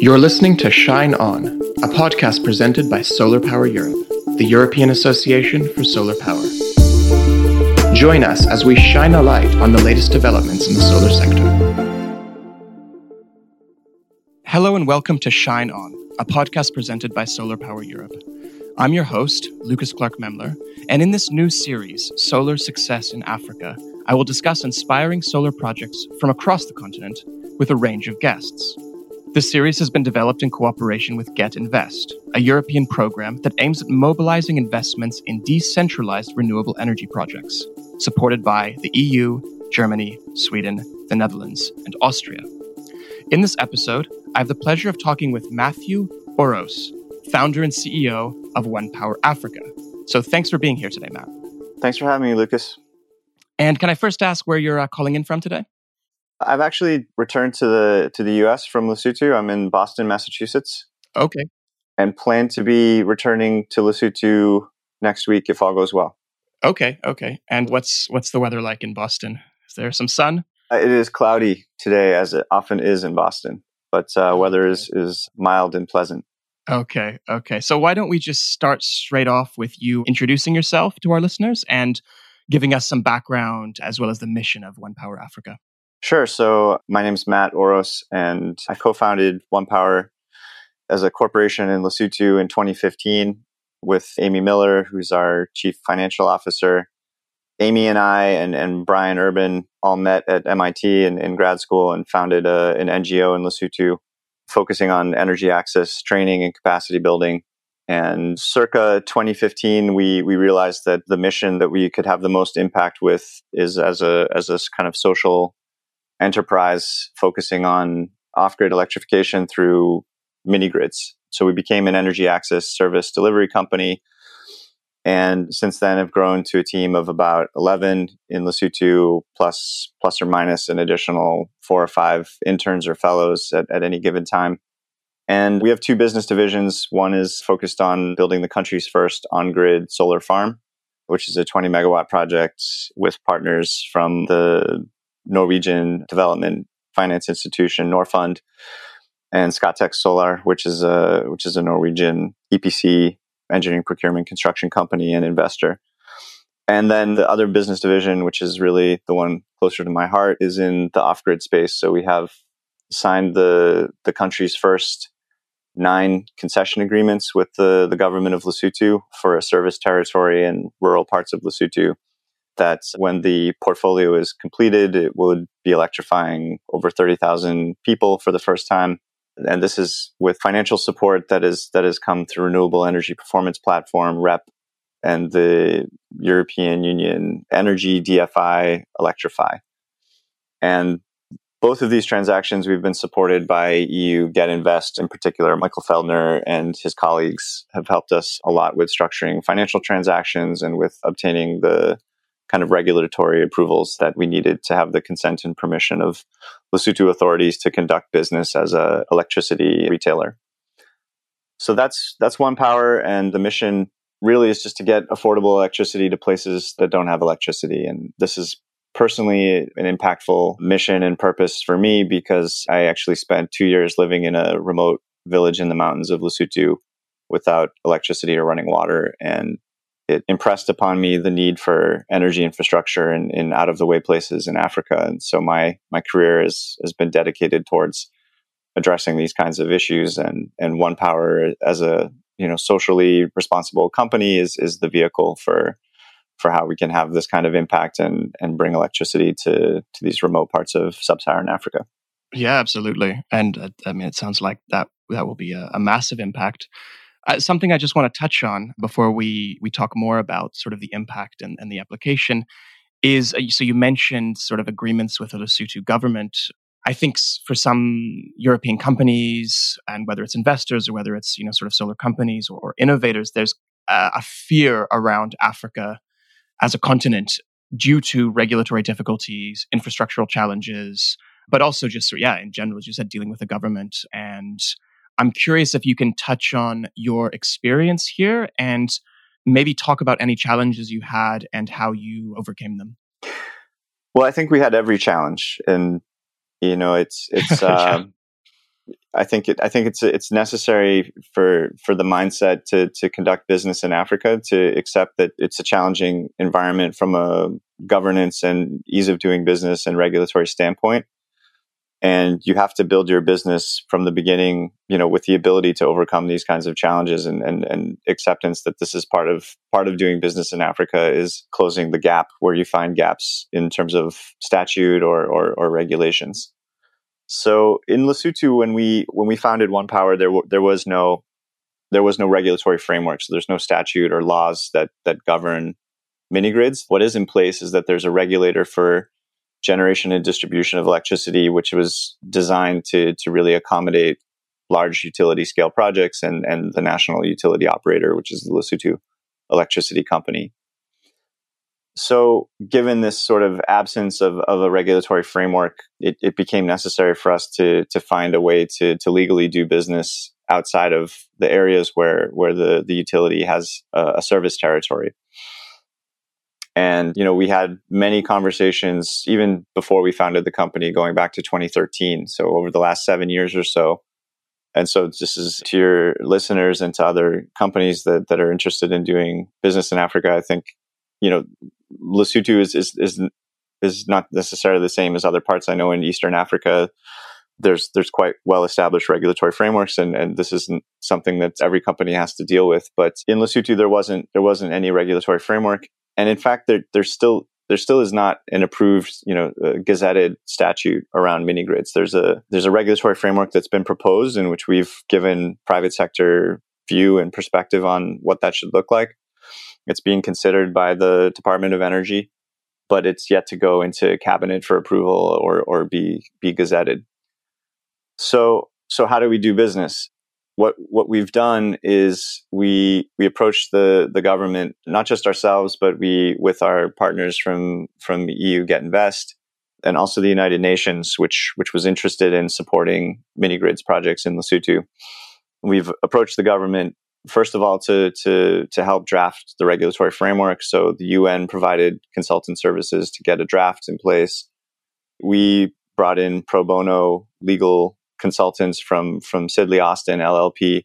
You're listening to Shine On, a podcast presented by Solar Power Europe, the European Association for Solar Power. Join us as we shine a light on the latest developments in the solar sector. Hello and welcome to Shine On, a podcast presented by Solar Power Europe. I'm your host, Lucas Clark Memler, and in this new series, Solar Success in Africa, I will discuss inspiring solar projects from across the continent with a range of guests. This series has been developed in cooperation with Get Invest, a European program that aims at mobilizing investments in decentralized renewable energy projects, supported by the EU, Germany, Sweden, the Netherlands, and Austria. In this episode, I have the pleasure of talking with Matthew Orosz, founder and CEO of One Power Africa. So thanks for being here today, Matt. Thanks for having me, Lucas. And can I first ask where you're uh, calling in from today? I've actually returned to the to the U.S. from Lesotho. I'm in Boston, Massachusetts. Okay. And plan to be returning to Lesotho next week if all goes well. Okay. Okay. And what's what's the weather like in Boston? Is there some sun? Uh, it is cloudy today, as it often is in Boston, but uh, weather is is mild and pleasant. Okay. Okay. So why don't we just start straight off with you introducing yourself to our listeners and giving us some background as well as the mission of One Power Africa? Sure. So my name is Matt Orosz, and I co-founded One Power as a corporation in Lesotho in 2015 with Amy Miller, who's our chief financial officer. Amy and I and, and Brian Urban all met at MIT in, in grad school and founded a, an NGO in Lesotho focusing on energy access training and capacity building. And circa 2015, we we realized that the mission that we could have the most impact with is as a as a kind of social enterprise focusing on off-grid electrification through mini grids. So we became an energy access service delivery company. And since then have grown to a team of about 11 in Lesotho, plus, plus or minus an additional four or five interns or fellows at, at any given time. And we have two business divisions. One is focused on building the country's first on grid solar farm, which is a 20 megawatt project with partners from the Norwegian development finance institution, Norfund, and Scatec Solar, which is a which is a Norwegian EPC engineering procurement construction company and investor. And then the other business division, which is really the one closer to my heart, is in the off grid space. So we have signed the the country's first nine concession agreements with the, the government of Lesotho for a service territory in rural parts of Lesotho that when the portfolio is completed, it would be electrifying over 30,000 people for the first time. And this is with financial support that is that has come through Renewable Energy Performance Platform, REPP, and the European Union Energy DFI ElectriFI. And both of these transactions we've been supported by EU Get Invest in particular. Michael Feldner and his colleagues have helped us a lot with structuring financial transactions and with obtaining the kind of regulatory approvals that we needed to have the consent and permission of Lesotho authorities to conduct business as a electricity retailer. So that's that's one power, and the mission really is just to get affordable electricity to places that don't have electricity. And this is personally an impactful mission and purpose for me because I actually spent two years living in a remote village in the mountains of Lesotho without electricity or running water, and it impressed upon me the need for energy infrastructure in, in out of the way places in Africa. And so my my career has has been dedicated towards addressing these kinds of issues and and One Power as a you know socially responsible company is is the vehicle for for how we can have this kind of impact and and bring electricity to to these remote parts of sub-Saharan Africa. Yeah, absolutely. And uh, I mean, it sounds like that that will be a, a massive impact. Uh, something I just want to touch on before we we talk more about sort of the impact and, and the application is uh, so you mentioned sort of agreements with the Lesotho government. I think for some European companies, and whether it's investors or whether it's you know sort of solar companies or, or innovators, there's a, a fear around Africa as a continent due to regulatory difficulties, infrastructural challenges, but also just yeah, in general, as you said, dealing with the government and I'm curious if you can touch on your experience here and maybe talk about any challenges you had and how you overcame them. Well, I think we had every challenge, and you know, it's it's um, I think it, I think it's it's necessary for for the mindset to to conduct business in Africa to accept that it's a challenging environment from a governance and ease of doing business and regulatory standpoint and you have to build your business from the beginning you know with the ability to overcome these kinds of challenges and, and, and acceptance that this is part of part of doing business in africa is closing the gap where you find gaps in terms of statute or, or, or regulations. So in lesotho when we when we founded one power there, w- there was no there was no regulatory framework. So there's no statute or laws that that govern mini grids. What is in place is that there's a regulator for generation and distribution of electricity, which was designed to to really accommodate large utility scale projects and and the national utility operator, which is the Lesotho Electricity Company. So, given this sort of absence of, of a regulatory framework, it, it became necessary for us to to find a way to to legally do business outside of the areas where where the, the utility has a, a service territory. And, you know, we had many conversations even before we founded the company going back to 2013. So over the last seven years or so. And so this is to your listeners and to other companies that, that are interested in doing business in Africa. I think, you know, Lesotho is, is, is, is not necessarily the same as other parts. I know in Eastern Africa, there's there's quite well established regulatory frameworks and, and this isn't something that every company has to deal with. But in Lesotho there wasn't there wasn't any regulatory framework and in fact, there there's still there still is not an approved, you know, uh, gazetted statute around mini grids. There's a there's a regulatory framework that's been proposed in which we've given private sector view and perspective on what that should look like. It's being considered by the Department of Energy, but it's yet to go into cabinet for approval or or be be gazetted. So so how do we do business? What what we've done is we we approached the the government not just ourselves but we with our partners from from EU Get Invest and also the United Nations which which was interested in supporting mini grids projects in Lesotho. We've approached the government first of all to to to help draft the regulatory framework so the UN provided consultant services to get a draft in place. We brought in pro bono legal consultants from from Sidley Austin LLP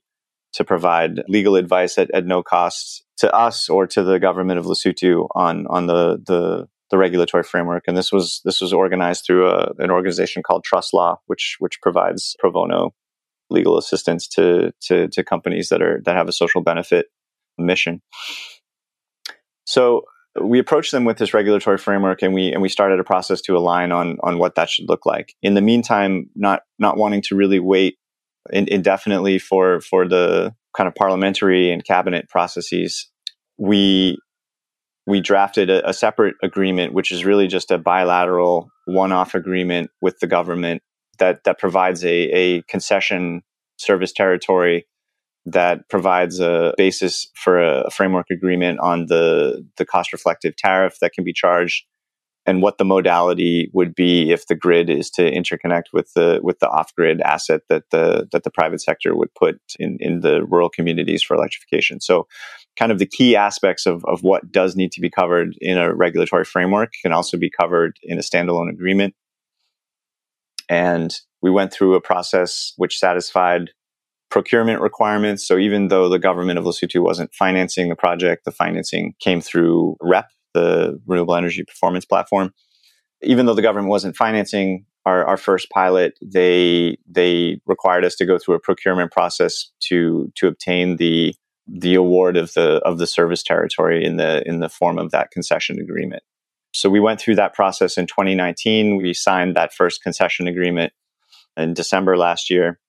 to provide legal advice at, at no cost to us or to the government of Lesotho on on the the the regulatory framework. And this was this was organized through a, an organization called Trust Law, which which provides pro bono legal assistance to to to companies that are that have a social benefit mission. So we approached them with this regulatory framework and we and we started a process to align on on what that should look like. In the meantime, not not wanting to really wait in, indefinitely for for the kind of parliamentary and cabinet processes, we we drafted a, a separate agreement, which is really just a bilateral one-off agreement with the government that that provides a, a concession service territory that provides a basis for a framework agreement on the, the cost reflective tariff that can be charged and what the modality would be if the grid is to interconnect with the with the off grid asset that the that the private sector would put in in the rural communities for electrification. So kind of the key aspects of, of what does need to be covered in a regulatory framework can also be covered in a standalone agreement. And we went through a process which satisfied procurement requirements. So even though the government of Lesotho wasn't financing the project, the financing came through REPP, the Renewable Energy Performance Platform. Even though the government wasn't financing our, our first pilot, they they required us to go through a procurement process to to obtain the the award of the of the service territory in the in the form of that concession agreement. So we went through that process in 2019. We signed that first concession agreement in December last year.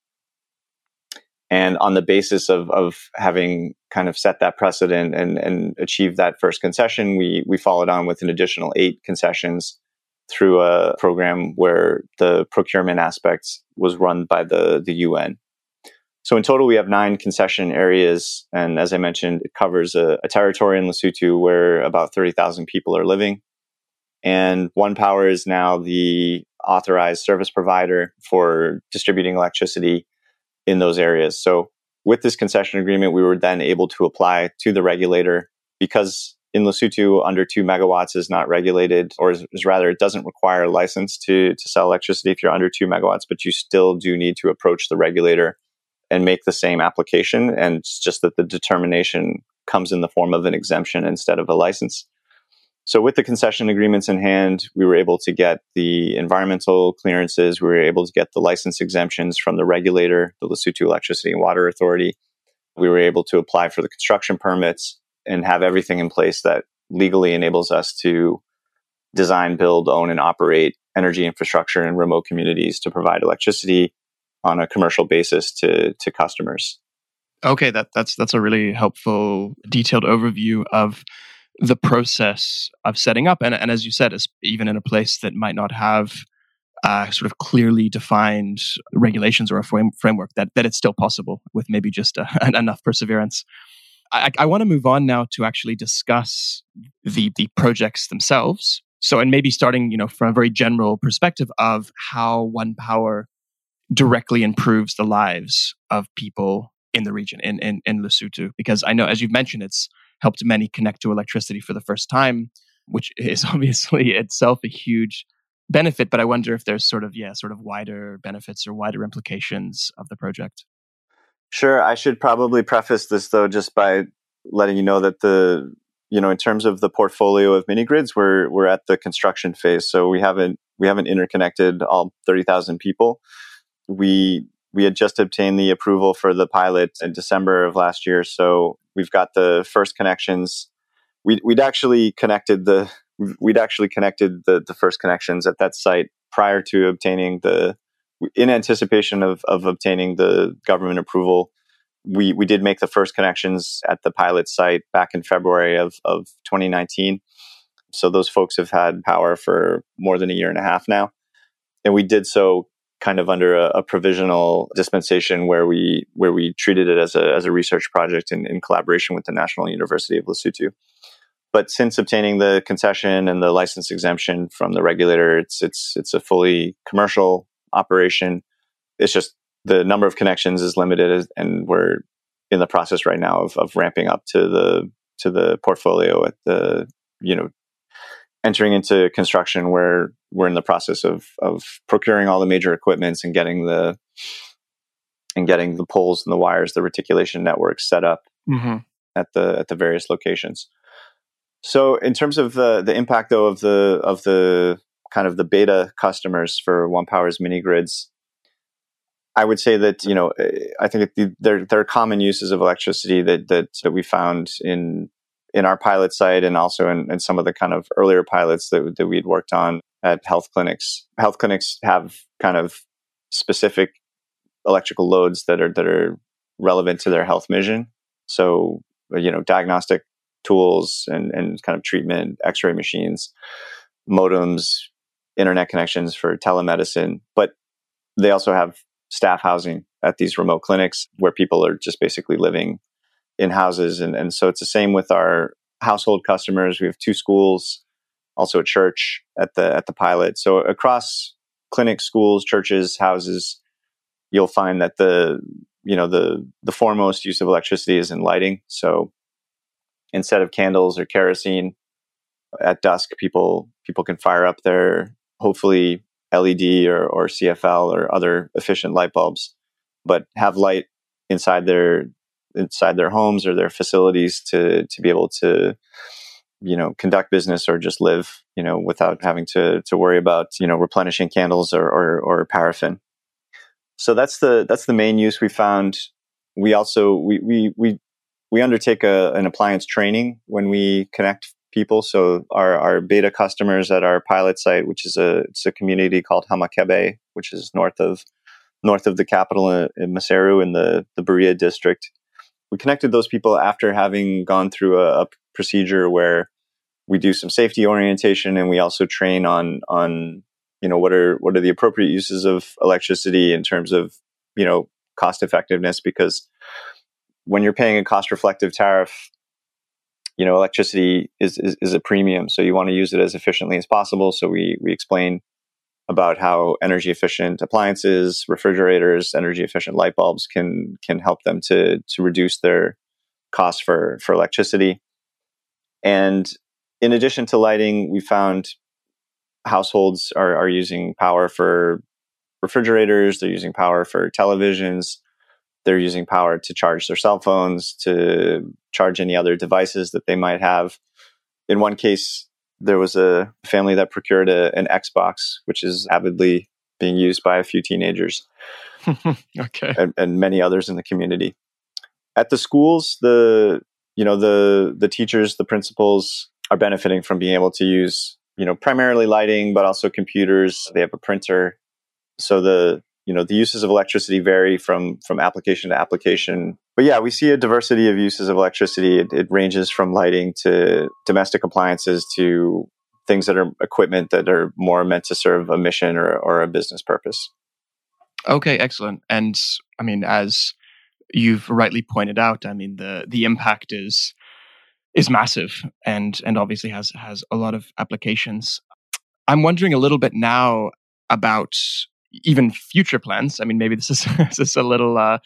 And on the basis of, of having kind of set that precedent and, and achieved that first concession, we, we followed on with an additional eight concessions through a program where the procurement aspects was run by the, the UN. So in total, we have nine concession areas. And as I mentioned, it covers a, a territory in Lesotho where about 30,000 people are living. And One Power is now the authorized service provider for distributing electricity in those areas. So with this concession agreement, we were then able to apply to the regulator because in Lesotho, under two megawatts is not regulated, or is, is, rather, it doesn't require a license to, to sell electricity if you're under two megawatts, but you still do need to approach the regulator and make the same application. And it's just that the determination comes in the form of an exemption instead of a license. So, with the concession agreements in hand, we were able to get the environmental clearances, we were able to get the license exemptions from the regulator, the Lesotho Electricity and Water Authority. We were able to apply for the construction permits and have everything in place that legally enables us to design, build, own, and operate energy infrastructure in remote communities to provide electricity on a commercial basis to, to customers. Okay, that, that's that's a really helpful, detailed overview of the process of setting up, and, and as you said, even in a place that might not have uh, sort of clearly defined regulations or a frame, framework, that that it's still possible with maybe just uh, enough perseverance. I, I want to move on now to actually discuss the the projects themselves. So, and maybe starting, you know, from a very general perspective of how One Power directly improves the lives of people in the region in, in, in Lesotho. Because I know, as you've mentioned, it's helped many connect to electricity for the first time, which is obviously itself a huge benefit. But I wonder if there's sort of, yeah, sort of wider benefits or wider implications of the project. Sure. I should probably preface this though, just by letting you know that the, you know, in terms of the portfolio of mini grids, we're we're at the construction phase, so we haven't we haven't interconnected all thirty thousand people. We we had just obtained the approval for the pilot in December of last year, so we've got the first connections. We, would actually connected the we'd actually connected the the first connections at that site prior to obtaining the in anticipation of, of obtaining the government approval, we, we did make the first connections at the pilot site back in February of, of 2019. So those folks have had power for more than a year and a half now. And we did so kind of under a, a provisional dispensation where we where we treated it as a, as a research project in, in collaboration with the National University of Lesotho. But since obtaining the concession and the license exemption from the regulator, it's it's it's a fully commercial operation. It's just the number of connections is limited, and we're in the process right now of, of ramping up to the to the portfolio at the you know entering into construction where we're in the process of of procuring all the major equipments and getting the and getting the poles and the wires, the reticulation networks set up mm-hmm. at the at the various locations. So, in terms of the the impact though of the of the kind of the beta customers for One Power's mini grids, I would say that you know I think there there are common uses of electricity that that, that we found in in our pilot site and also in, in some of the kind of earlier pilots that that we'd worked on at health clinics. Health clinics have kind of specific electrical loads that are that are relevant to their health mission. So you know diagnostic tools and and kind of treatment X-ray machines, modems, internet connections for telemedicine, but they also have staff housing at these remote clinics where people are just basically living in houses. And, and so it's the same with our household customers. We have two schools, also a church at the at the pilot. So across clinics, schools, churches, houses, you'll find that the you know the the foremost use of electricity is in lighting. So instead of candles or kerosene at dusk, people people can fire up their hopefully LED or, or CFL or other efficient light bulbs, but have light inside their inside their homes or their facilities to to be able to you know conduct business or just live you know without having to to worry about you know replenishing candles or or, or paraffin so that's the that's the main use we found we also we we we, we undertake a, an appliance training when we connect people. So our, our beta customers at our pilot site, which is a it's a community called Hamakebe, which is north of north of the capital in, in Maseru in the the Berea district. We connected those people after having gone through a, a procedure where we do some safety orientation and we also train on on you know what are what are the appropriate uses of electricity in terms of you know cost effectiveness because when you're paying a cost reflective tariff you know, electricity is, is, is a premium. So you want to use it as efficiently as possible. So we, we explain about how energy efficient appliances, refrigerators, energy efficient light bulbs can, can help them to, to reduce their costs for, for electricity. And in addition to lighting, we found households are, are using power for refrigerators, they're using power for televisions, they're using power to charge their cell phones, to charge any other devices that they might have. In one case, there was a family that procured a, an Xbox, which is avidly being used by a few teenagers. okay. And, and many others in the community. At the schools, the you know the the teachers, the principals are benefiting from being able to use you know primarily lighting, but also computers. They have a printer, so the you know the uses of electricity vary from from application to application. But yeah, we see a diversity of uses of electricity. It, it ranges from lighting to domestic appliances to things that are equipment that are more meant to serve a mission or, or a business purpose. Okay, excellent. And I mean, as you've rightly pointed out, I mean the the impact is is massive and and obviously has has a lot of applications. I'm wondering a little bit now about even future plans. I mean, maybe this is this is a little uh,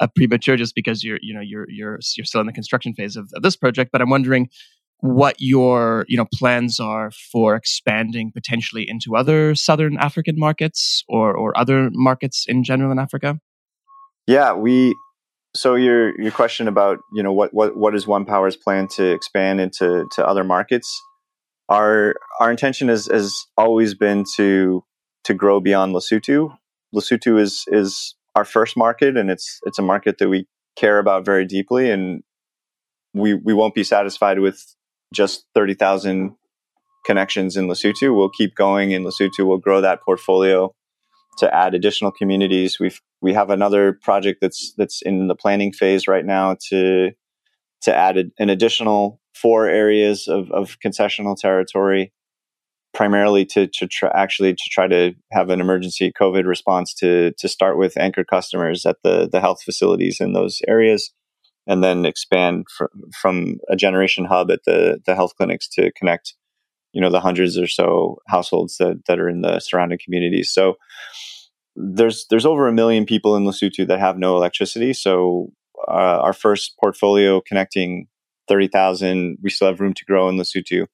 uh, premature just because you're you know you're you're you're still in the construction phase of, of this project. But I'm wondering what your you know plans are for expanding potentially into other southern African markets or or other markets in general in Africa. Yeah, we so your your question about you know what what what is One Power's plan to expand into to other markets? Our our intention has has always been to to grow beyond Lesotho. Lesotho is is our first market, and it's it's a market that we care about very deeply, and we we won't be satisfied with just thirty thousand connections in Lesotho. We'll keep going in Lesotho. We'll grow that portfolio to add additional communities. We've we have another project that's that's in the planning phase right now to to add an additional four areas of, of concessional territory, primarily to to try, actually to try to have an emergency COVID response to to start with anchor customers at the the health facilities in those areas, and then expand fr- from a generation hub at the the health clinics to connect, you know, the hundreds or so households that that are in the surrounding communities. So there's there's over a million people in Lesotho that have no electricity. So uh, our first portfolio connecting thirty thousand, we still have room to grow in Lesotho.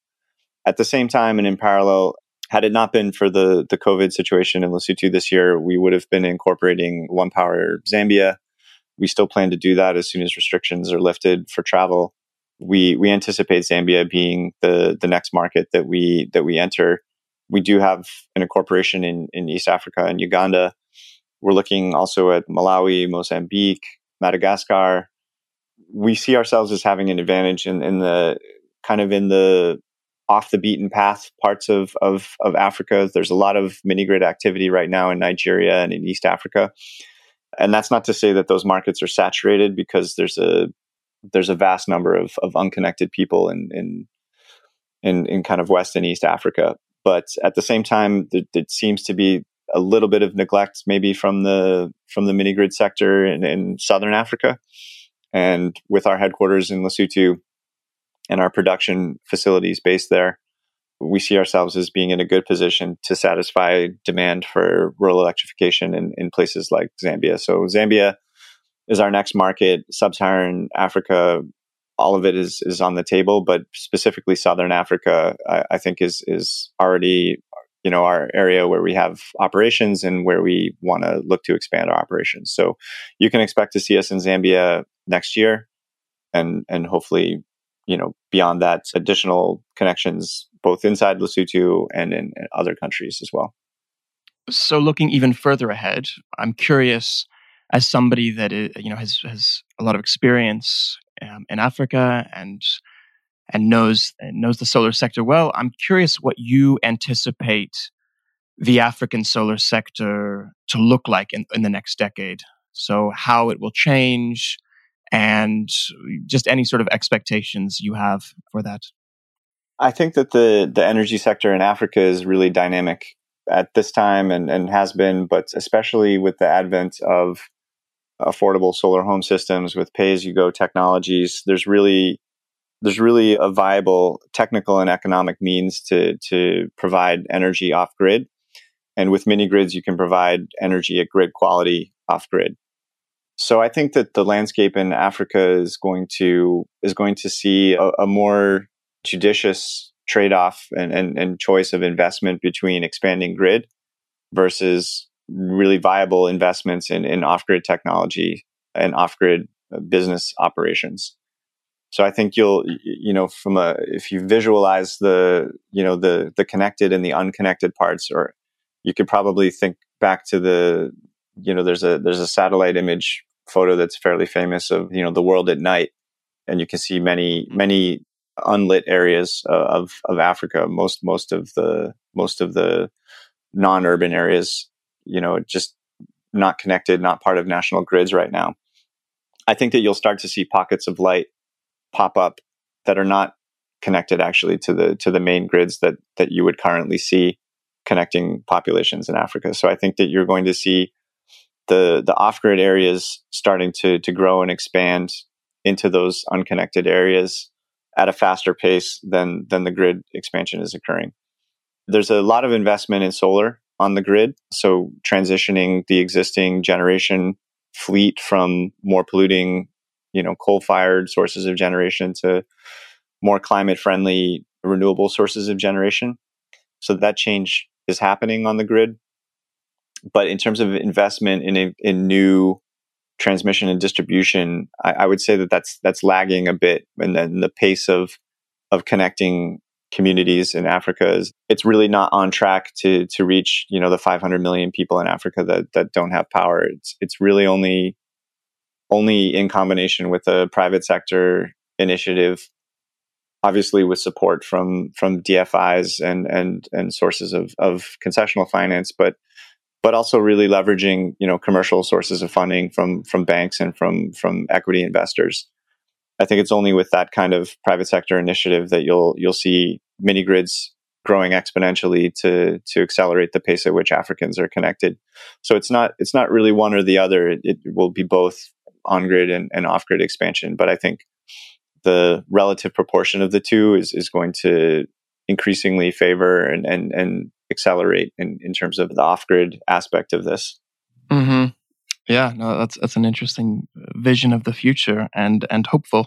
At the same time, and in parallel, had it not been for the the COVID situation in Lesotho this year, we would have been incorporating One Power Zambia. We still plan to do that as soon as restrictions are lifted for travel. We we anticipate Zambia being the the next market that we that we enter we do have an incorporation in, in East Africa and Uganda. We're looking also at Malawi, Mozambique, Madagascar. We see ourselves as having an advantage in, in the kind of in the off the beaten path parts of, of, of Africa. There's a lot of mini grid activity right now in Nigeria and in East Africa. And that's not to say that those markets are saturated because there's a there's a vast number of, of unconnected people in, in in in kind of West and East Africa. But at the same time, there, seems to be a little bit of neglect, maybe from the from the mini grid sector in, in southern Africa. And with our headquarters in Lesotho and our production facilities based there, we see ourselves as being in a good position to satisfy demand for rural electrification in, in places like Zambia. So Zambia is our next market. Sub-Saharan Africa all of it is is on the table, but specifically Southern Africa, I, I, think is is already you know our area where we have operations and where we want to look to expand our operations. So you can expect to see us in Zambia next year, and and hopefully you know beyond that additional connections both inside Lesotho and in, in other countries as well. So looking even further ahead, I'm curious as somebody that is, you know has has a lot of experience um, in Africa and and knows and knows the solar sector well. I'm curious what you anticipate the African solar sector to look like in, in the next decade. So how it will change and just any sort of expectations you have for that. I think that the the energy sector in Africa is really dynamic at this time and, and has been, but especially with the advent of affordable solar home systems with pay as you go technologies there's really there's really a viable technical and economic means to to provide energy off grid and with mini grids you can provide energy at grid quality off grid so i think that the landscape in africa is going to is going to see a, a more judicious trade off and, and, and choice of investment between expanding grid versus really viable investments in, in off grid technology and off grid business operations. So I think you'll, you know, from a, if you visualize the, you know, the, the connected and the unconnected parts, or you could probably think back to the, you know, there's a, there's a satellite image photo that's fairly famous of, you know, the world at night. And you can see many, mm-hmm. many unlit areas uh, of, of Africa. Most, most of the, most of the non-urban areas, you know, just not connected, not part of national grids right now. I think that you'll start to see pockets of light pop up that are not connected actually to the to the main grids that that you would currently see connecting populations in Africa. So I think that you're going to see the the off grid areas starting to to grow and expand into those unconnected areas at a faster pace than than the grid expansion is occurring. There's a lot of investment in solar on the grid, so transitioning the existing generation fleet from more polluting you know coal fired sources of generation to more climate friendly renewable sources of generation so that change is happening on the grid but in terms of investment in a, in new transmission and distribution I, I, would say that that's that's lagging a bit. And then the pace of of connecting communities in Africa is it's really not on track to to reach you know the 500 million people in Africa that that don't have power. It's it's really only only in combination with a private sector initiative, obviously with support from from DFIs and and and sources of of concessional finance, but but also really leveraging you know commercial sources of funding from from banks and from from equity investors. I think it's only with that kind of private sector initiative that you'll you'll see mini grids growing exponentially to to accelerate the pace at which Africans are connected. So it's not it's not really one or the other. It, it will be both on grid and, and off grid expansion. But I think the relative proportion of the two is, is going to increasingly favor and, and, and accelerate in, in terms of the off grid aspect of this. Mm-hmm. Yeah, no, that's that's an interesting vision of the future and and hopeful.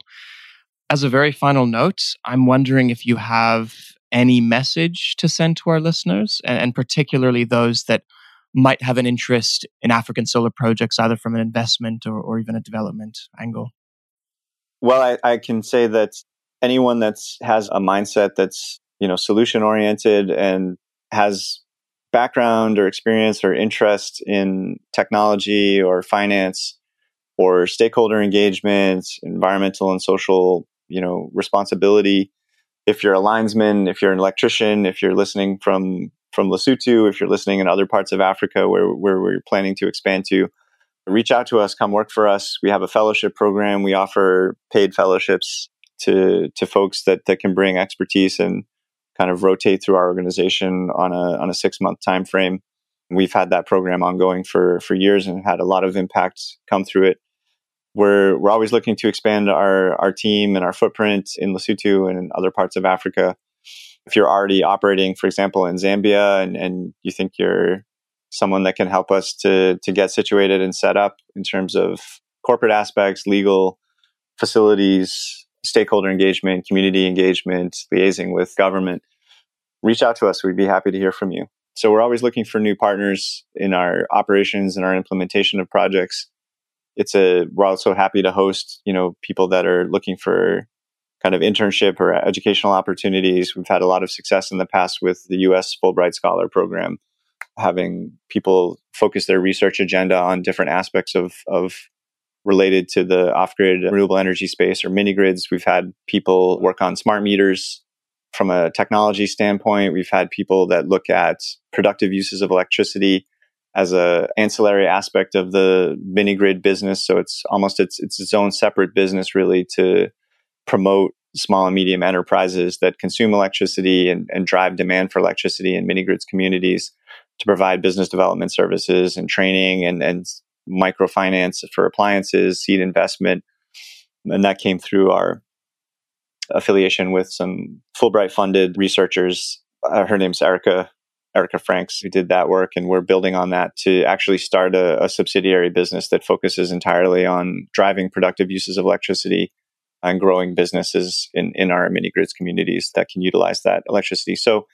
As a very final note, I'm wondering if you have any message to send to our listeners, and, and particularly those that might have an interest in African solar projects, either from an investment or, or even a development angle? Well, I, I can say that anyone that has a mindset that's you know solution oriented and has background or experience or interest in technology or finance or stakeholder engagement, environmental and social, you know, responsibility. If you're a linesman, if you're an electrician, if you're listening from from Lesotho, if you're listening in other parts of Africa where, where we're planning to expand to, reach out to us, come work for us. We have a fellowship program. We offer paid fellowships to, to folks that, that can bring expertise and kind of rotate through our organization on a, on a six month time frame. We've had that program ongoing for, for years and had a lot of impact come through it. We're, we're always looking to expand our, our team and our footprint in Lesotho and in other parts of Africa if you're already operating, for example, in Zambia and, and you think you're someone that can help us to, to get situated and set up in terms of corporate aspects, legal facilities, stakeholder engagement, community engagement, liaising with government, reach out to us. We'd be happy to hear from you. So we're always looking for new partners in our operations and our implementation of projects. It's a we're also happy to host, you know, people that are looking for kind of internship or educational opportunities. We've had a lot of success in the past with the US Fulbright Scholar Program, having people focus their research agenda on different aspects of, of related to the off grid renewable energy space or mini grids. We've had people work on smart meters from a technology standpoint. We've had people that look at productive uses of electricity as a ancillary aspect of the mini grid business. So it's almost it's it's its own separate business really to promote small and medium enterprises that consume electricity and, and drive demand for electricity in mini grids communities to provide business development services and training and, and microfinance for appliances, seed investment. And that came through our affiliation with some Fulbright funded researchers. Uh, her name's Erica Erica Franks, who did that work, and we're building on that to actually start a, a subsidiary business that focuses entirely on driving productive uses of electricity and growing businesses in, in our mini grids communities that can utilize that electricity. So,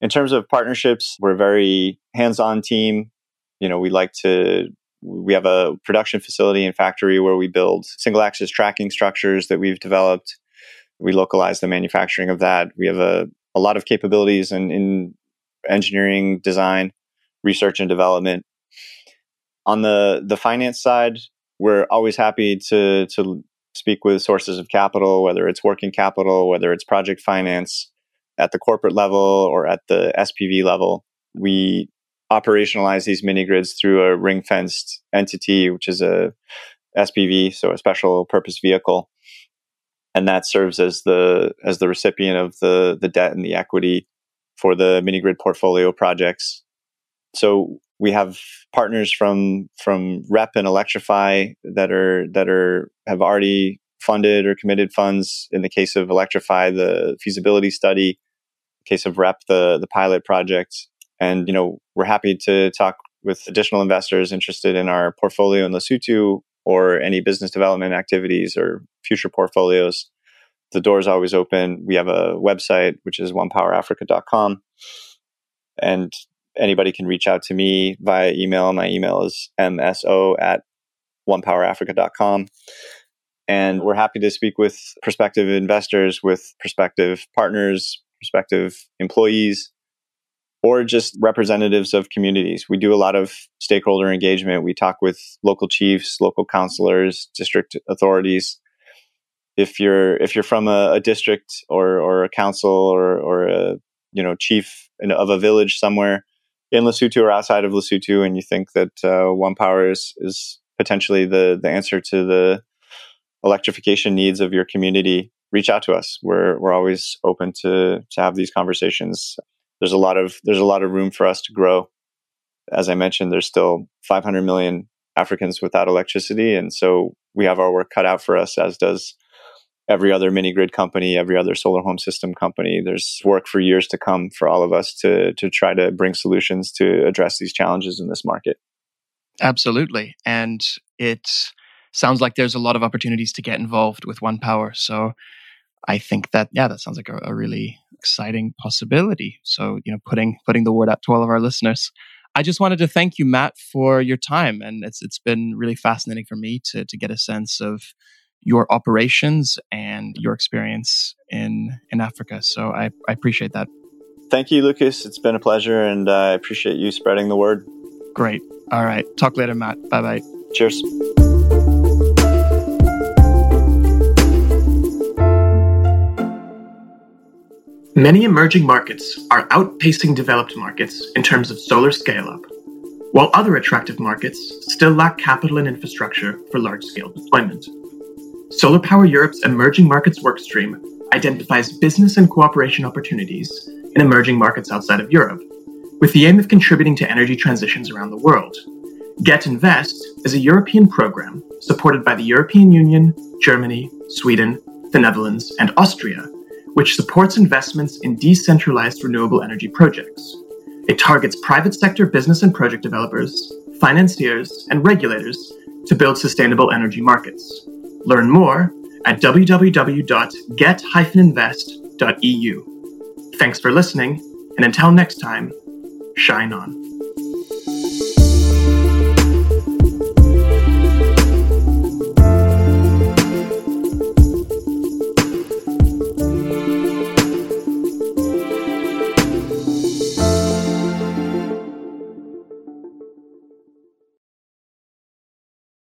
in terms of partnerships, we're a very hands on team. You know, we like to, we have a production facility and factory where we build single axis tracking structures that we've developed. We localize the manufacturing of that. We have a, a lot of capabilities in, in engineering, design, research, and development. On the, the finance side, we're always happy to, to speak with sources of capital, whether it's working capital, whether it's project finance at the corporate level or at the SPV level. We operationalize these mini grids through a ring fenced entity, which is a SPV, so a special purpose vehicle. And that serves as the as the recipient of the the debt and the equity for the mini grid portfolio projects. So we have partners from from Rep and ElectriFI that are that are have already funded or committed funds. In the case of ElectriFI, the feasibility study. Case of Rep, the the pilot project. And you know, we're happy to talk with additional investors interested in our portfolio in Lesotho or any business development activities or future portfolios. The door is always open. We have a website, which is onepowerafrica.com. And anybody can reach out to me via email. My email is mso at onepowerafrica.com. And we're happy to speak with prospective investors, with prospective partners, prospective employees, or just representatives of communities. We do a lot of stakeholder engagement. We talk with local chiefs, local councilors, district authorities. If you're if you're from a, a district or or a council or or a you know chief of a village somewhere, in Lesotho or outside of Lesotho, and you think that uh, One Power is is potentially the the answer to the electrification needs of your community, reach out to us. We're we're always open to to have these conversations. There's a lot of there's a lot of room for us to grow. As I mentioned, there's still 500 million Africans without electricity, and so we have our work cut out for us, as does every other mini grid company, every other solar home system company. There's work for years to come for all of us to to try to bring solutions to address these challenges in this market. Absolutely. And it sounds like there's a lot of opportunities to get involved with One Power. So I think that yeah, that sounds like a, a really exciting possibility. So, you know, putting putting the word out to all of our listeners. I just wanted to thank you, Matt, for your time. And it's it's been really fascinating for me to to get a sense of your operations and your experience in in Africa. So I, I appreciate that. Thank you, Lucas. It's been a pleasure, and I appreciate you spreading the word. Great. All right. Talk later, Matt. Bye bye. Cheers. Many emerging markets are outpacing developed markets in terms of solar scale up, while other attractive markets still lack capital and infrastructure for large scale deployment. Solar Power Europe's Emerging Markets Workstream identifies business and cooperation opportunities in emerging markets outside of Europe, with the aim of contributing to energy transitions around the world. Get Invest is a European program supported by the European Union, Germany, Sweden, the Netherlands, and Austria, which supports investments in decentralized renewable energy projects. It targets private sector business and project developers, financiers, and regulators to build sustainable energy markets. Learn more at www.get-invest.eu. Thanks for listening, and until next time, shine on.